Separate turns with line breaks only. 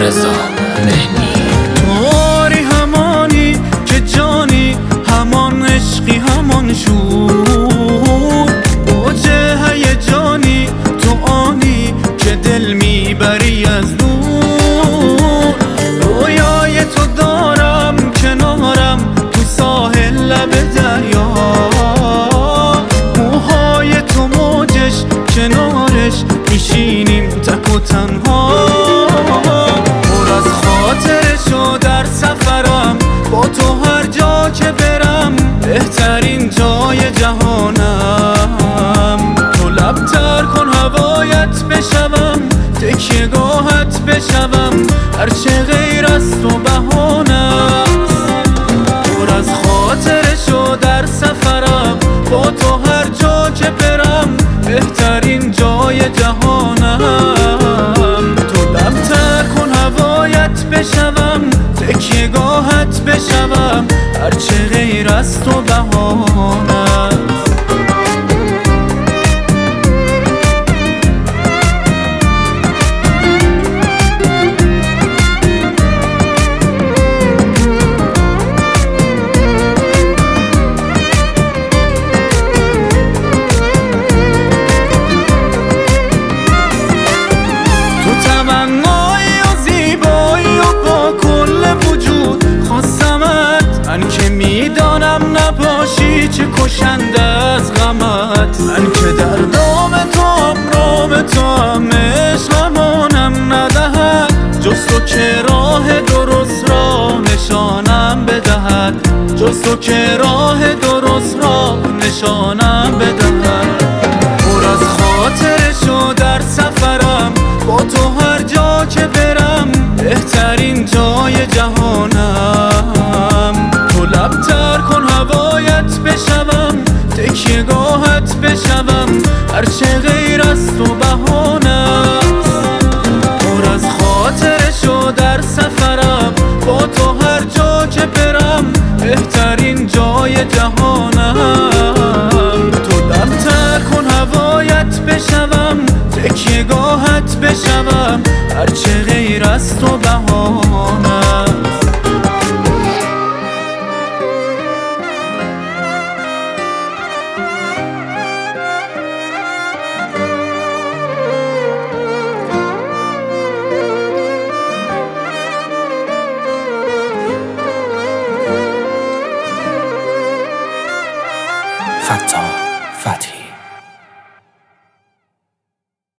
رضا مهنی.
توری همانی که جانی همان عشقی همان شور. اوجه جانی تو آنی که دل می‌بری از دور. رویای تو دارم کنارم تو ساحل لب دریا. موهای تو موجش کنارش میشینیم تک و تنها. بشوم تکیه گاهت بشوم. هرچه غیر از تو بهانم پر از خاطرش و در سفرم با تو هر جا که برم بهترین جای جهانم تو لبتر کن هوایت بشوم. تکیه گاهت بشوم. هرچه غیر از تو بهانم نباشی چه کشنده از غمت؟ من که در نام تو نام تو هم ندهد. جز تو که راه درست را نشانم بدهد. جز تو که راه درست را نشانم هرچه غیر از تو بهانم پر از خاطرش و در سفرم با تو هر جا که برم بهترین جای جهانم تو لبتر کن هوایت بشوم تکیه گاهت بشوم هرچه غیر از تو بهانم
Fatah Fatih.